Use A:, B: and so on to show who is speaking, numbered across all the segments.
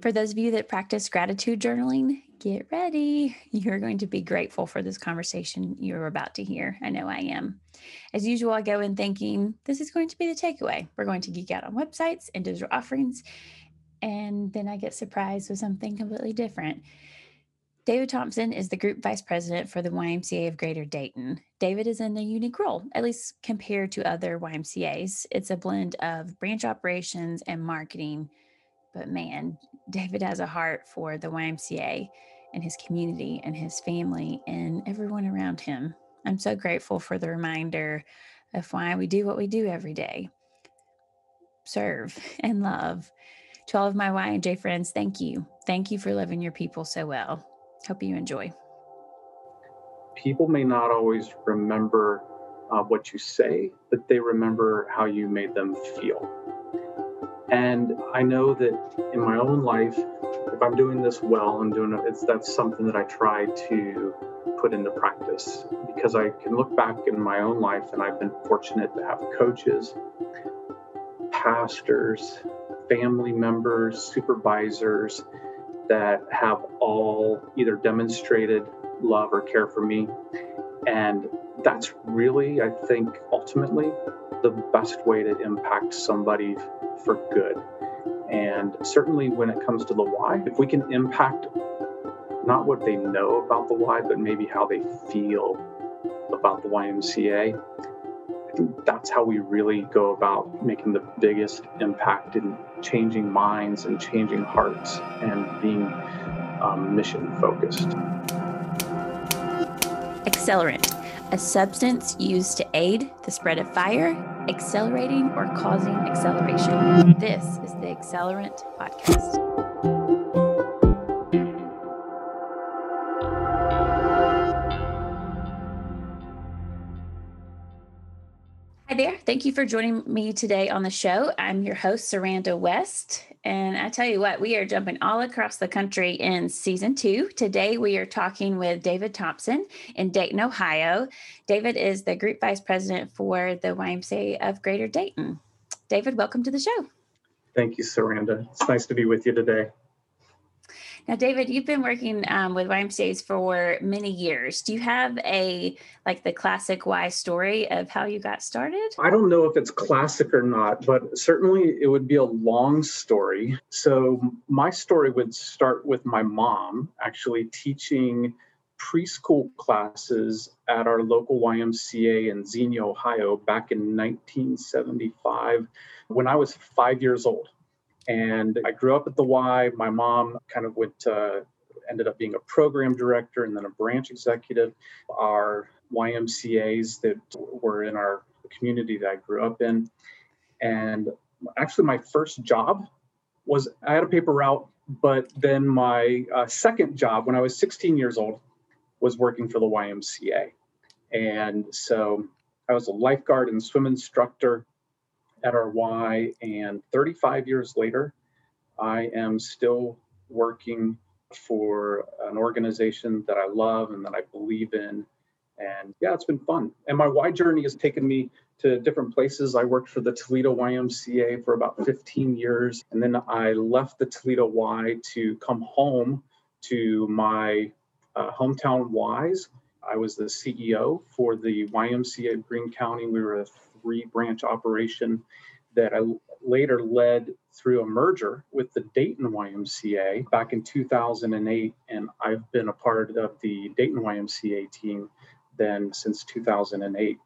A: For those of you that practice gratitude journaling, get ready. You're going to be grateful for this conversation you're about to hear. I know I am. As usual, I go in thinking this is going to be the takeaway. We're going to geek out on websites and digital offerings. And then I get surprised with something completely different. David Thompson is the group vice president for the YMCA of Greater Dayton. David is in a unique role, at least compared to other YMCAs. It's a blend of branch operations and marketing. But man, David has a heart for the YMCA and his community and his family and everyone around him. I'm so grateful for the reminder of why we do what we do every day serve and love. To all of my Y and J friends, thank you. Thank you for loving your people so well. Hope you enjoy.
B: People may not always remember uh, what you say, but they remember how you made them feel. And I know that in my own life, if I'm doing this well and doing it, it's that's something that I try to put into practice because I can look back in my own life and I've been fortunate to have coaches, pastors, family members, supervisors that have all either demonstrated love or care for me. And that's really, I think, ultimately the best way to impact somebody for good. And certainly when it comes to the why, if we can impact not what they know about the why, but maybe how they feel about the YMCA, I think that's how we really go about making the biggest impact in changing minds and changing hearts and being um, mission focused.
A: Accelerant, a substance used to aid the spread of fire, accelerating or causing acceleration. This is the Accelerant Podcast. Thank you for joining me today on the show. I'm your host, Saranda West. And I tell you what, we are jumping all across the country in season two. Today, we are talking with David Thompson in Dayton, Ohio. David is the group vice president for the YMCA of Greater Dayton. David, welcome to the show.
B: Thank you, Saranda. It's nice to be with you today.
A: Now, David, you've been working um, with YMCA's for many years. Do you have a like the classic Y story of how you got started?
B: I don't know if it's classic or not, but certainly it would be a long story. So my story would start with my mom actually teaching preschool classes at our local YMCA in Xenia, Ohio, back in 1975 when I was five years old. And I grew up at the Y. My mom kind of went to, ended up being a program director and then a branch executive. Our YMCAs that were in our community that I grew up in. And actually, my first job was I had a paper route, but then my uh, second job when I was 16 years old was working for the YMCA. And so I was a lifeguard and swim instructor at our Y, and 35 years later, I am still working for an organization that I love and that I believe in. And yeah, it's been fun. And my Y journey has taken me to different places. I worked for the Toledo YMCA for about 15 years. And then I left the Toledo Y to come home to my uh, hometown Ys. I was the CEO for the YMCA of Greene County. We were a three branch operation that I later led through a merger with the Dayton YMCA back in 2008. And I've been a part of the Dayton YMCA team then since 2008.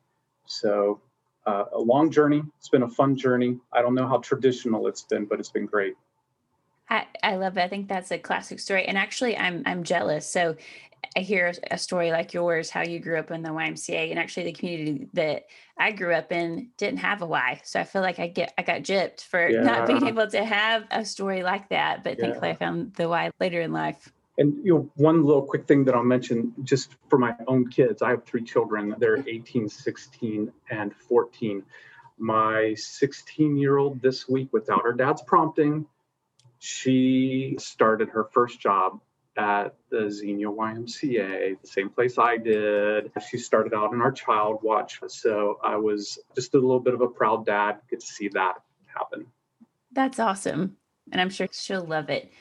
B: So uh, a long journey. It's been a fun journey. I don't know how traditional it's been, but it's been great.
A: I, I love it. I think that's a classic story. And actually I'm I'm jealous. So I hear a story like yours, how you grew up in the YMCA, and actually the community that I grew up in didn't have a Y. So I feel like I get I got gypped for yeah. not being able to have a story like that. But yeah. thankfully, I found the Y later in life.
B: And you know, one little quick thing that I'll mention just for my own kids. I have three children. They're 18, 16, and 14. My 16 year old this week, without her dad's prompting, she started her first job at the Xenia YMCA, the same place I did. She started out in our child watch. So I was just a little bit of a proud dad, get to see that happen.
A: That's awesome. And I'm sure she'll love it.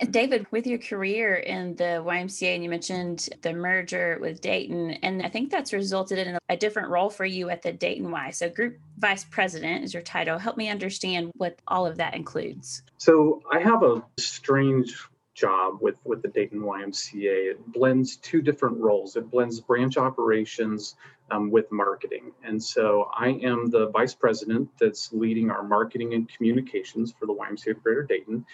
A: And David, with your career in the YMCA, and you mentioned the merger with Dayton, and I think that's resulted in a different role for you at the Dayton Y. So, Group Vice President is your title. Help me understand what all of that includes.
B: So, I have a strange job with with the Dayton YMCA. It blends two different roles. It blends branch operations um, with marketing, and so I am the vice president that's leading our marketing and communications for the YMCA of Greater Dayton.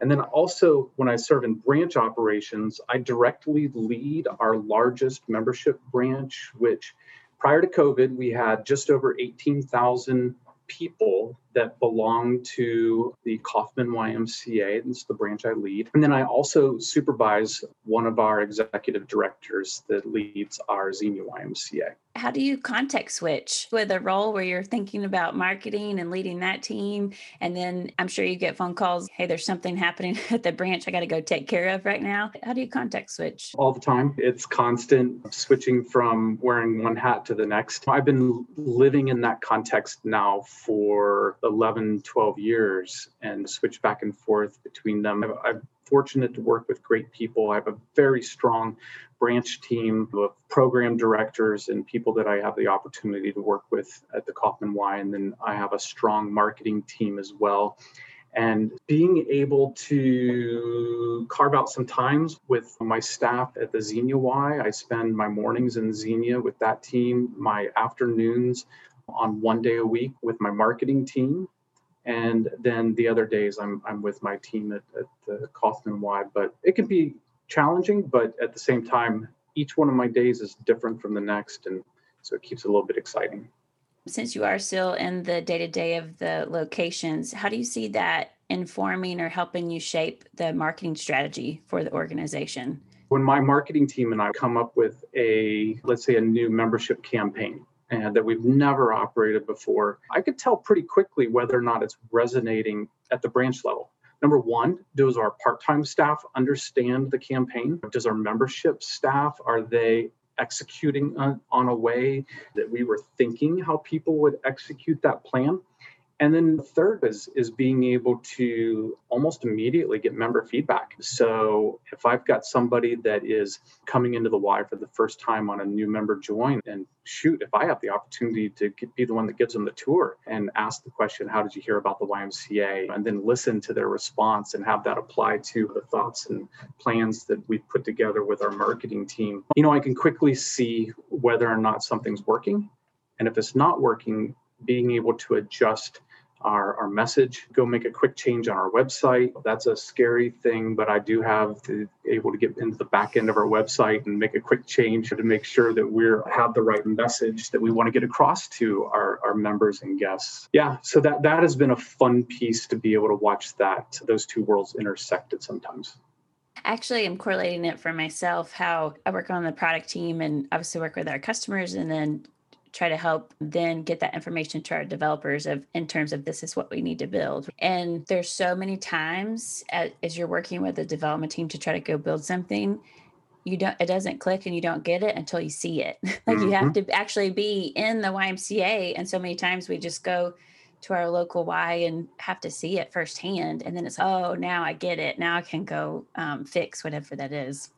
B: And then also, when I serve in branch operations, I directly lead our largest membership branch, which prior to COVID, we had just over 18,000 people that belong to the Coffman YMCA. That's the branch I lead. And then I also supervise one of our executive directors that leads our Xenia YMCA.
A: How do you context switch with a role where you're thinking about marketing and leading that team? And then I'm sure you get phone calls hey, there's something happening at the branch I got to go take care of right now. How do you context switch?
B: All the time. It's constant switching from wearing one hat to the next. I've been living in that context now for 11, 12 years and switch back and forth between them. I'm fortunate to work with great people. I have a very strong branch team of program directors and people that I have the opportunity to work with at the Coffman Y. And then I have a strong marketing team as well. And being able to carve out some times with my staff at the Xenia Y, I spend my mornings in Xenia with that team, my afternoons on one day a week with my marketing team. And then the other days I'm, I'm with my team at, at the Coffman Y. But it can be challenging, but at the same time, each one of my days is different from the next. And so it keeps it a little bit exciting.
A: Since you are still in the day to day of the locations, how do you see that informing or helping you shape the marketing strategy for the organization?
B: When my marketing team and I come up with a, let's say, a new membership campaign, and that we've never operated before, I could tell pretty quickly whether or not it's resonating at the branch level. Number one, does our part time staff understand the campaign? Does our membership staff, are they executing on, on a way that we were thinking how people would execute that plan? And then the third is, is being able to almost immediately get member feedback. So if I've got somebody that is coming into the Y for the first time on a new member join, and shoot, if I have the opportunity to be the one that gives them the tour and ask the question, How did you hear about the YMCA? And then listen to their response and have that apply to the thoughts and plans that we've put together with our marketing team, you know, I can quickly see whether or not something's working. And if it's not working, being able to adjust our, our message, go make a quick change on our website. That's a scary thing, but I do have to able to get into the back end of our website and make a quick change to make sure that we have the right message that we want to get across to our, our members and guests. Yeah, so that that has been a fun piece to be able to watch that those two worlds intersected sometimes
A: actually i'm correlating it for myself how I work on the product team and obviously work with our customers and then try to help then get that information to our developers of in terms of this is what we need to build and there's so many times as, as you're working with the development team to try to go build something you don't it doesn't click and you don't get it until you see it like mm-hmm. you have mm-hmm. to actually be in the ymca and so many times we just go to our local Y and have to see it firsthand. And then it's, oh, now I get it. Now I can go um, fix whatever that is.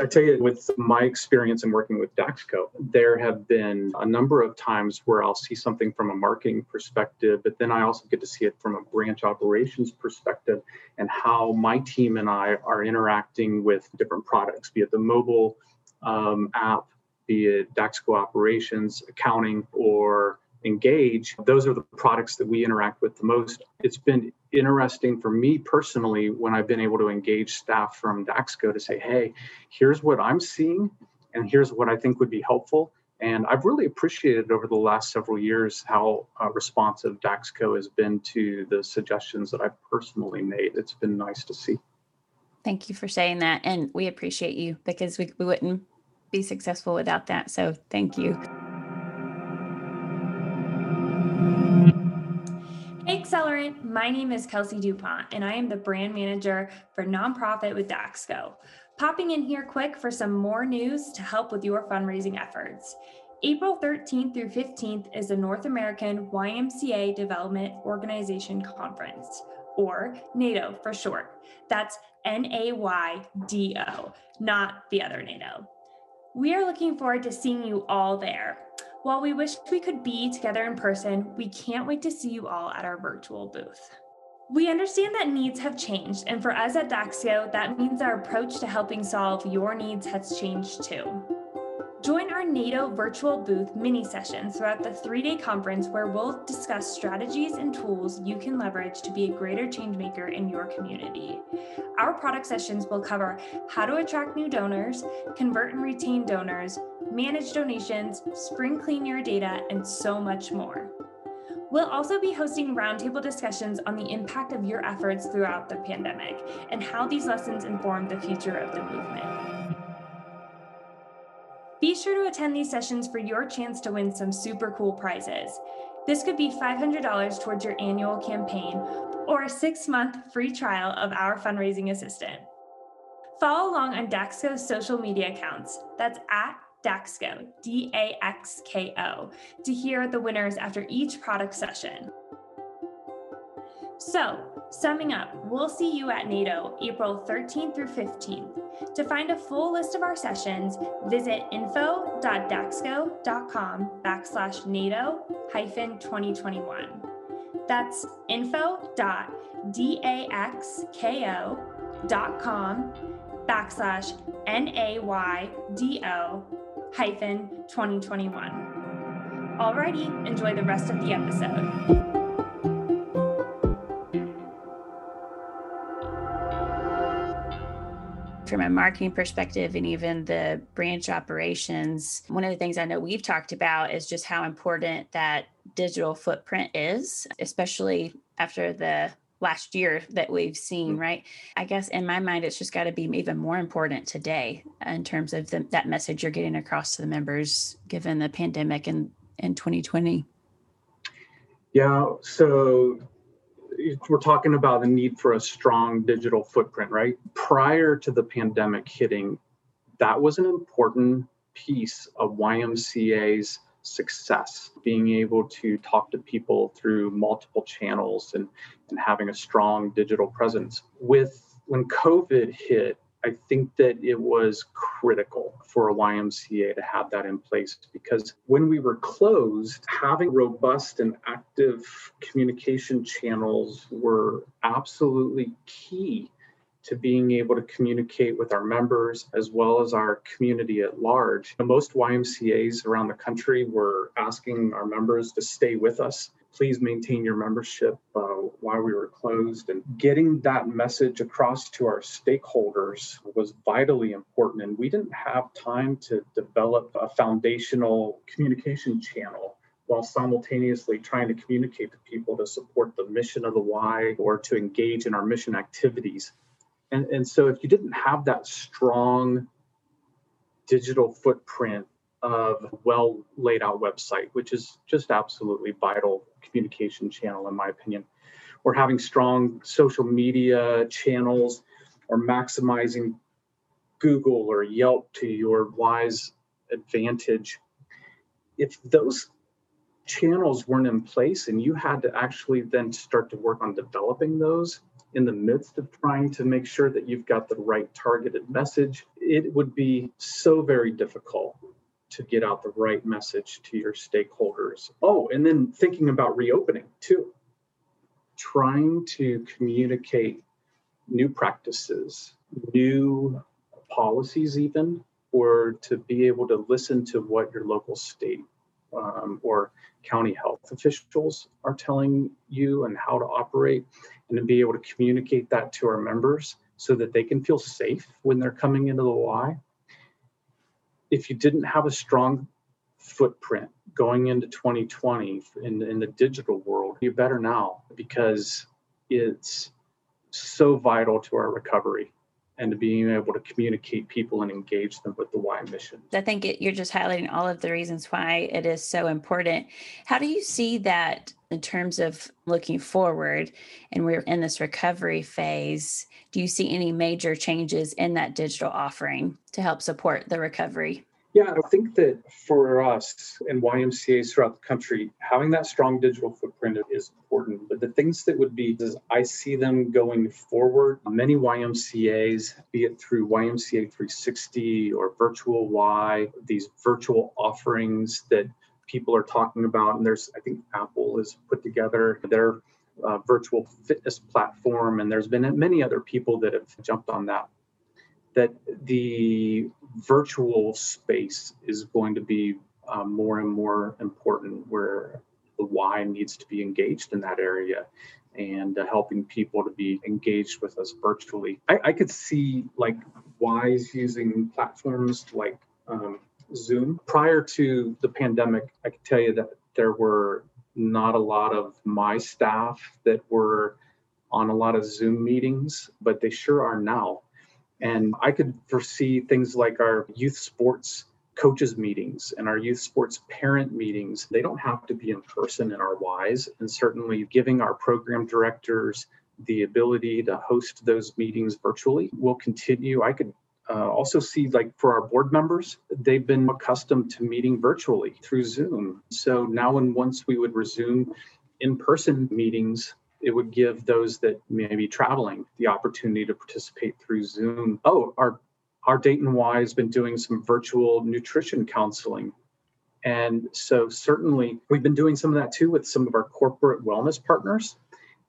B: I tell you, with my experience in working with Daxko, there have been a number of times where I'll see something from a marketing perspective, but then I also get to see it from a branch operations perspective and how my team and I are interacting with different products, be it the mobile um, app, be it Daxko operations, accounting, or engage. Those are the products that we interact with the most. It's been interesting for me personally when i've been able to engage staff from Daxko to say hey here's what i'm seeing and here's what i think would be helpful. And i've really appreciated over the last several years how uh, responsive Daxko has been to the suggestions that i've personally made. It's been nice to see.
A: Thank you for saying that and we appreciate you because we, we wouldn't be successful without that so thank you
C: Accelerant, my name is Kelsey DuPont, and I am the brand manager for nonprofit with Daxko. Popping in here quick for some more news to help with your fundraising efforts. April 13th through 15th is the North American YMCA Development Organization Conference, or NAYDO for short. That's N A Y D O, not the other NATO. We are looking forward to seeing you all there. While we wish we could be together in person, we can't wait to see you all at our virtual booth. We understand that needs have changed, and for us at Daxko, that means our approach to helping solve your needs has changed too. Join our NAYDO virtual booth mini sessions throughout the three day conference where we'll discuss strategies and tools you can leverage to be a greater changemaker in your community. Our product sessions will cover how to attract new donors, convert and retain donors, manage donations, spring clean your data, and so much more. We'll also be hosting roundtable discussions on the impact of your efforts throughout the pandemic and how these lessons inform the future of the movement. Be sure to attend these sessions for your chance to win some super cool prizes. This could be $500 towards your annual campaign or a six month free trial of our fundraising assistant. Follow along on Daxko's social media accounts. That's at Daxko, D A X K O, to hear the winners after each product session. So, summing up, we'll see you at NAYDO April 13th through 15th. To find a full list of our sessions, visit info.daxko.com backslash NAYDO hyphen 2021. That's info.daxko.com backslash NAYDO hyphen 2021. Alrighty, enjoy the rest of the episode.
A: From a marketing perspective and even the branch operations, one of the things I know we've talked about is just how important that digital footprint is, especially after the last year that we've seen, mm-hmm. right? I guess in my mind, it's just got to be even more important today in terms of the, that message you're getting across to the members given the pandemic in, in 2020.
B: Yeah. So we're talking about the need for a strong digital footprint, right? Prior to the pandemic hitting, that was an important piece of YMCA's success, being able to talk to people through multiple channels and, and having a strong digital presence. With when COVID hit, I think that it was critical for a YMCA to have that in place because when we were closed, having robust and active communication channels were absolutely key to being able to communicate with our members as well as our community at large. Most YMCAs around the country were asking our members to stay with us please maintain your membership uh, while we were closed. And getting that message across to our stakeholders was vitally important. And we didn't have time to develop a foundational communication channel while simultaneously trying to communicate to people to support the mission of the Y or to engage in our mission activities. And, and so if you didn't have that strong digital footprint of well laid out website, which is just absolutely vital communication channel, in my opinion. Or having strong social media channels or maximizing Google or Yelp to your wise advantage. If those channels weren't in place and you had to actually then start to work on developing those in the midst of trying to make sure that you've got the right targeted message, it would be so very difficult to get out the right message to your stakeholders. Oh, and then thinking about reopening too. Trying to communicate new practices, new policies, even, or to be able to listen to what your local state um, or county health officials are telling you and how to operate, and to be able to communicate that to our members so that they can feel safe when they're coming into the Y if you didn't have a strong footprint going into 2020 in, in the digital world, you're better now because it's so vital to our recovery and to being able to communicate people and engage them with the Y mission.
A: I think it, you're just highlighting all of the reasons why it is so important. How do you see that in terms of looking forward and we're in this recovery phase? Do you see any major changes in that digital offering to help support the recovery?
B: Yeah, I think that for us and YMCAs throughout the country, having that strong digital footprint is important. But the things that would be is I see them going forward. Many YMCAs, be it through YMCA 360 or Virtual Y, these virtual offerings that people are talking about. And there's, I think Apple has put together their uh, virtual fitness platform, and there's been many other people that have jumped on that that the virtual space is going to be uh, more and more important where the why needs to be engaged in that area and uh, helping people to be engaged with us virtually. I, I could see like whys using platforms like um, Zoom. Prior to the pandemic, I can tell you that there were not a lot of my staff that were on a lot of Zoom meetings, but they sure are now. And I could foresee things like our youth sports coaches meetings and our youth sports parent meetings. They don't have to be in person in our Ys, and certainly giving our program directors the ability to host those meetings virtually will continue. I could uh, also see like for our board members they've been accustomed to meeting virtually through zoom so now and once we would resume in-person meetings it would give those that may be traveling the opportunity to participate through Zoom. Oh, our our Dayton Y has been doing some virtual nutrition counseling. And so certainly we've been doing some of that too with some of our corporate wellness partners.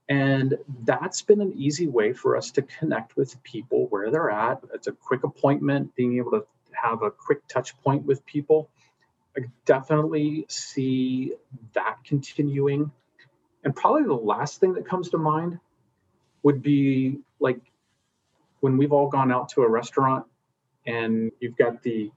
B: And that's been an easy way for us to connect with people where they're at. It's a quick appointment, being able to have a quick touch point with people. I definitely see that continuing and probably the last thing that comes to mind would be like when we've all gone out to a restaurant and you've got the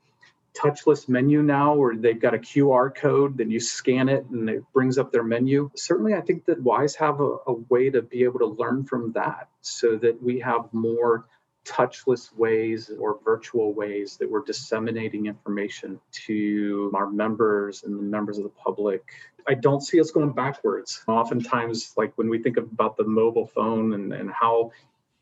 B: touchless menu now where they've got a QR code, then you scan it and it brings up their menu. Certainly, I think that WISE have a, a way to be able to learn from that so that we have more touchless ways or virtual ways that we're disseminating information to our members and the members of the public. I don't see us going backwards. Oftentimes, like when we think about the mobile phone and, and how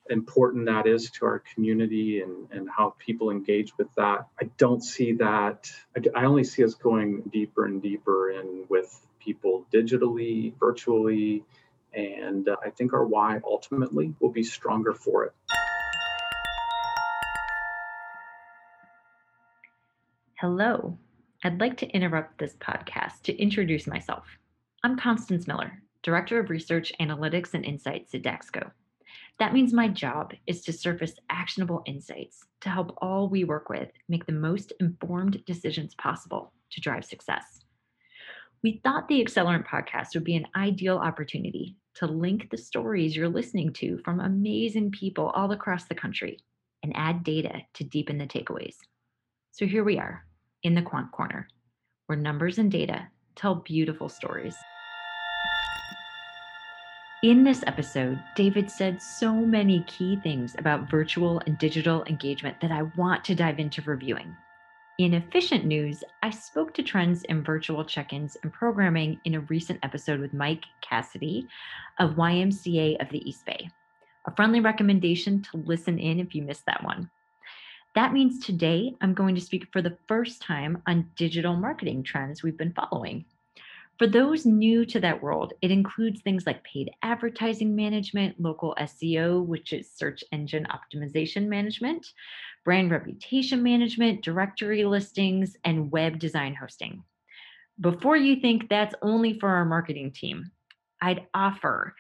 B: important that is to our community and, and how people engage with that, I don't see that. I, I only see us going deeper and deeper in with people digitally, virtually, and uh, I think our Y ultimately will be stronger for it.
D: Hello. I'd like to interrupt this podcast to introduce myself. I'm Constance Miller, Director of Research, Analytics, and Insights at Daxko. That means my job is to surface actionable insights to help all we work with make the most informed decisions possible to drive success. We thought the Accelerant podcast would be an ideal opportunity to link the stories you're listening to from amazing people all across the country and add data to deepen the takeaways. So here we are in the Quant Corner, where numbers and data tell beautiful stories. In this episode, David said so many key things about virtual and digital engagement that I want to dive into reviewing. In efficient news, I spoke to trends in virtual check ins and programming in a recent episode with Mike Cassidy of YMCA of the East Bay. A friendly recommendation to listen in if you missed that one. That means today I'm going to speak for the first time on digital marketing trends we've been following. For those new to that world, it includes things like paid advertising management, local SEO, which is search engine optimization management, brand reputation management, directory listings, and web design hosting. Before you think that's only for our marketing team, I'd offer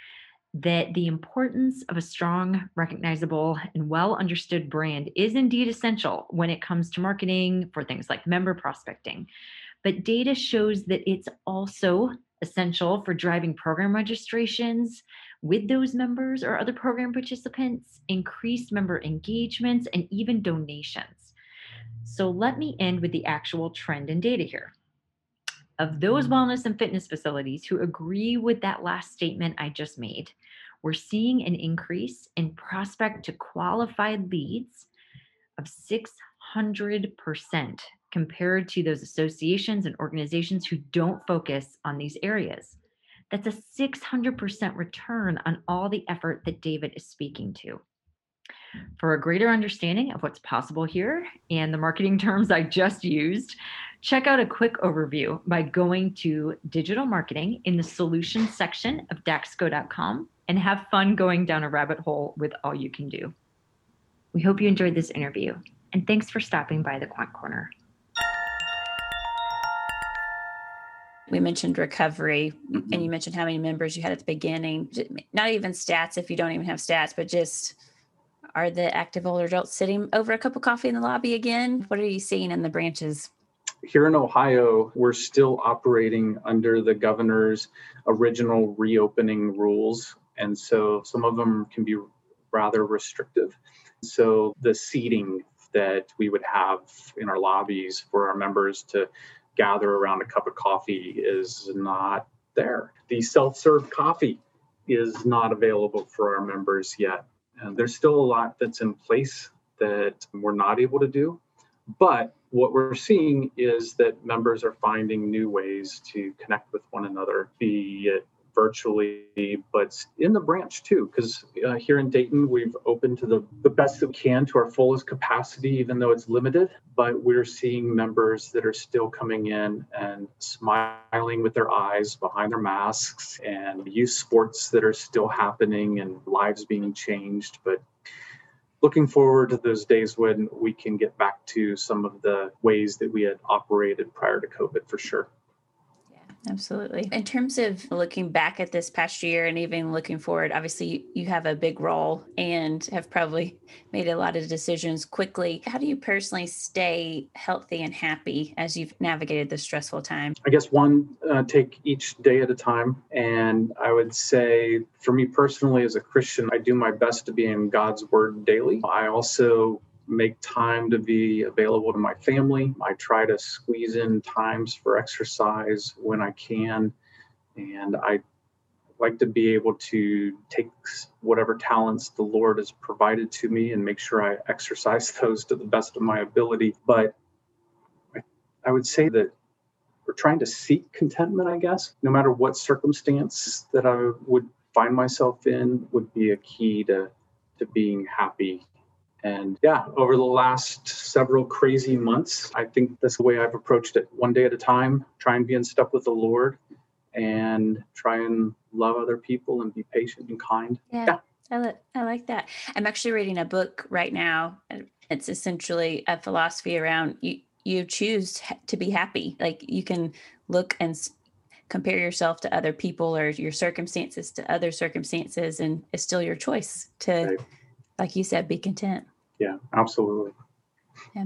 D: that the importance of a strong, recognizable, and well understood brand is indeed essential when it comes to marketing for things like member prospecting. But data shows that it's also essential for driving program registrations with those members or other program participants, increased member engagements, and even donations. So let me end with the actual trend and data here of those wellness and fitness facilities who agree with that last statement I just made, we're seeing an increase in prospect to qualified leads of 600% compared to those associations and organizations who don't focus on these areas. That's a 600% return on all the effort that David is speaking to. For a greater understanding of what's possible here and the marketing terms I just used, check out a quick overview by going to digital marketing in the solutions section of daxko.com and have fun going down a rabbit hole with all you can do. We hope you enjoyed this interview, and thanks for stopping by the Quant Corner.
A: we mentioned recovery
B: Mm-hmm.
A: and you mentioned how many members you had at the beginning not even stats if you don't even have stats but just are the active older adults sitting over a cup of coffee in the lobby again what are you seeing in the branches
B: Here in Ohio, we're still operating under the governor's original reopening rules. And so some of them can be rather restrictive. So the seating that we would have in our lobbies for our members to gather around a cup of coffee is not there. The self serve coffee is not available for our members yet. And there's still a lot that's in place that we're not able to do. But what we're seeing is that members are finding new ways to connect with one another, be it virtually, but in the branch too. Because uh, here in Dayton, we've opened to the, the best that we can to our fullest capacity, even though it's limited. But we're seeing members that are still coming in and smiling with their eyes behind their masks and youth sports that are still happening and lives being changed. But looking forward to those days when we can get back to some of the ways that we had operated prior to COVID for sure.
A: Yeah absolutely in terms of looking back at this past year and even looking forward obviously you, you have a big role and have probably made a lot of decisions quickly how do you personally stay healthy and happy as you've navigated this stressful time
B: I guess one, uh, take each day at a time. And I would say for me personally, as a Christian, I do my best to be in God's word daily. I also make time to be available to my family. I try to squeeze in times for exercise when I can. And I like to be able to take whatever talents the Lord has provided to me and make sure I exercise those to the best of my ability. But I, I would say that we're trying to seek contentment, I guess, no matter what circumstance that I would find myself in, would be a key to, to being happy. And yeah, over the last several crazy months, I think that's the way I've approached it one day at a time, try and be in step with the Lord and try and love other people and be patient and kind.
A: Yeah,
B: Yeah.
A: I, li- I like that. I'm actually reading a book right now. and It's essentially a philosophy around you. You choose to be happy. Like you can look and s- compare yourself to other people or your circumstances to other circumstances, and it's still your choice to,
B: Right.
A: like you said, be content.
B: Yeah, absolutely. Yeah.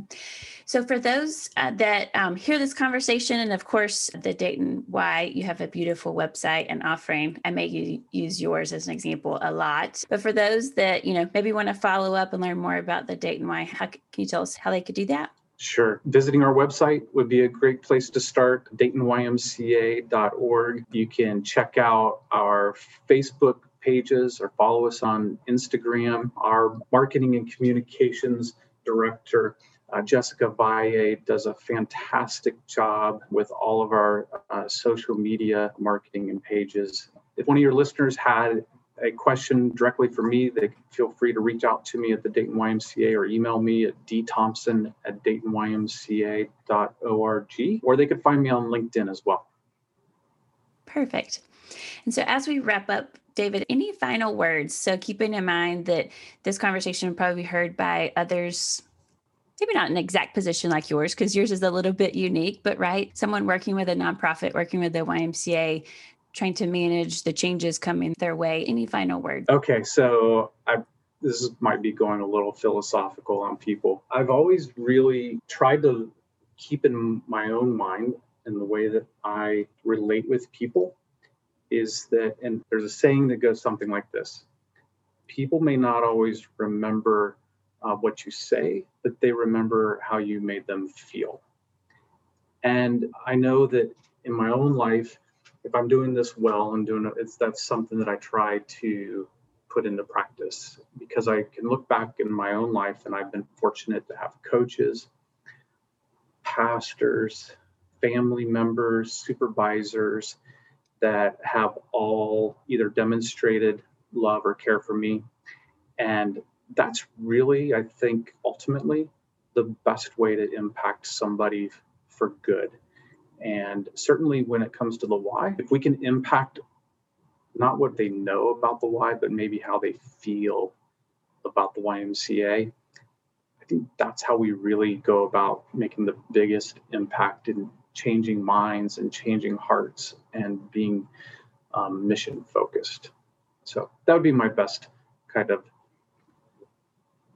A: So, for those uh, that um, hear this conversation, and of course, the Dayton Y, you have a beautiful website and offering. I may u- use yours as an example a lot. But for those that, you know, maybe want to follow up and learn more about the Dayton Y, how, can you tell us how they could do that?
B: Sure. Visiting our website would be a great place to start, DaytonYMCA.org. You can check out our Facebook pages or follow us on Instagram. Our marketing and communications director, uh, Jessica Valle, does a fantastic job with all of our uh, social media marketing and pages. If one of your listeners had a question directly for me, they feel free to reach out to me at the Dayton YMCA or email me at dthompson at daytonymca.org, or they could find me on LinkedIn as well.
A: Perfect. And so, as we wrap up, David, any final words? So, keeping in mind that this conversation will probably be heard by others, maybe not an exact position like yours, because yours is a little bit unique, but right, someone working with a nonprofit, working with the YMCA, trying to manage the changes coming their way. Any final words?
B: Okay, so I this might be going a little philosophical on people. I've always really tried to keep in my own mind and the way that I relate with people is that, and there's a saying that goes something like this people may not always remember uh, what you say, but they remember how you made them feel. And I know that in my own life, if I'm doing this well and doing it, it's that's something that I try to put into practice because I can look back in my own life and I've been fortunate to have coaches, pastors, family members, supervisors that have all either demonstrated love or care for me. And that's really, I think, ultimately the best way to impact somebody for good. And certainly when it comes to the why, if we can impact not what they know about the why, but maybe how they feel about the YMCA, I think that's how we really go about making the biggest impact in changing minds and changing hearts and being um, mission focused. So that would be my best kind of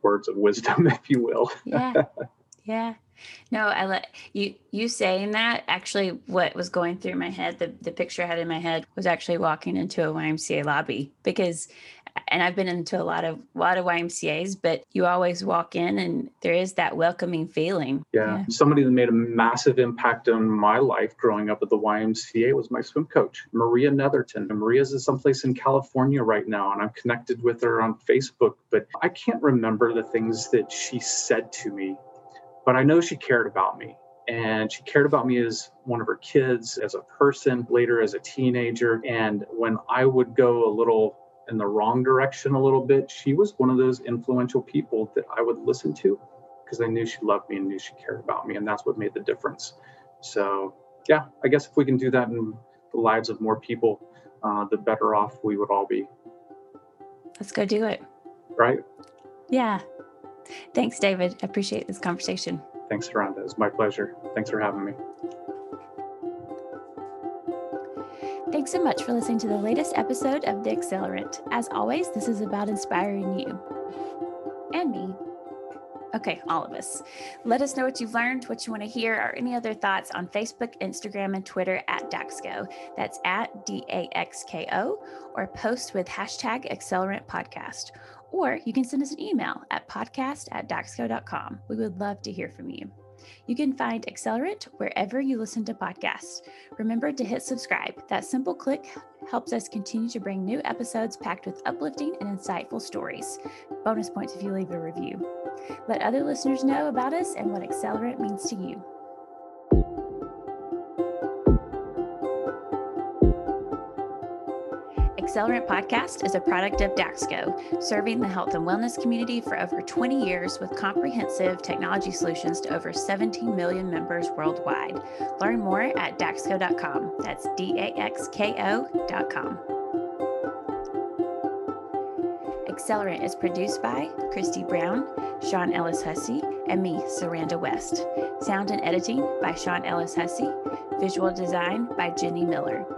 B: words of wisdom, if you will.
A: yeah. Yeah. No, I let you you saying that actually what was going through my head, the, the picture I had in my head was actually walking into a YMCA lobby because and I've been into a lot of a lot of YMCA's, but you always walk in and there is that welcoming feeling.
B: Yeah. yeah. Somebody that made a massive impact on my life growing up at the YMCA was my swim coach, Maria Netherton. And Maria's in someplace in California right now, and I'm connected with her on Facebook, but I can't remember the things that she said to me, but I know she cared about me and she cared about me as one of her kids, as a person, later as a teenager. And when I would go a little in the wrong direction a little bit, she was one of those influential people that I would listen to because I knew she loved me and knew she cared about me. And that's what made the difference. So, yeah, I guess if we can do that in the lives of more people, uh, the better off we would all be.
A: Let's go do it.
B: Right?
A: Yeah. Thanks, David. I appreciate this conversation.
B: Thanks, Rhonda. It's my pleasure. Thanks for having me.
A: Thanks so much for listening to the latest episode of The Accelerant. As always, this is about inspiring you and me. Okay, all of us. Let us know what you've learned, what you want to hear, or any other thoughts on Facebook, Instagram, and Twitter at Daxko. That's at D A X K O, or post with hashtag Accelerant Podcast. Or you can send us an email at podcast at daxko.com. We would love to hear from you. You can find Accelerant wherever you listen to podcasts. Remember to hit subscribe. That simple click helps us continue to bring new episodes packed with uplifting and insightful stories. Bonus points if you leave a review. Let other listeners know about us and what Accelerant means to you. Accelerant Podcast is a product of Daxko, serving the health and wellness community for over 20 years with comprehensive technology solutions to over 17 million members worldwide. Learn more at daxko.com. That's D A X K O.com. Accelerant is produced by Christy Brown, Sean Ellis Hussey, and me, Saranda West. Sound and editing by Sean Ellis Hussey. Visual design by Jenny Miller.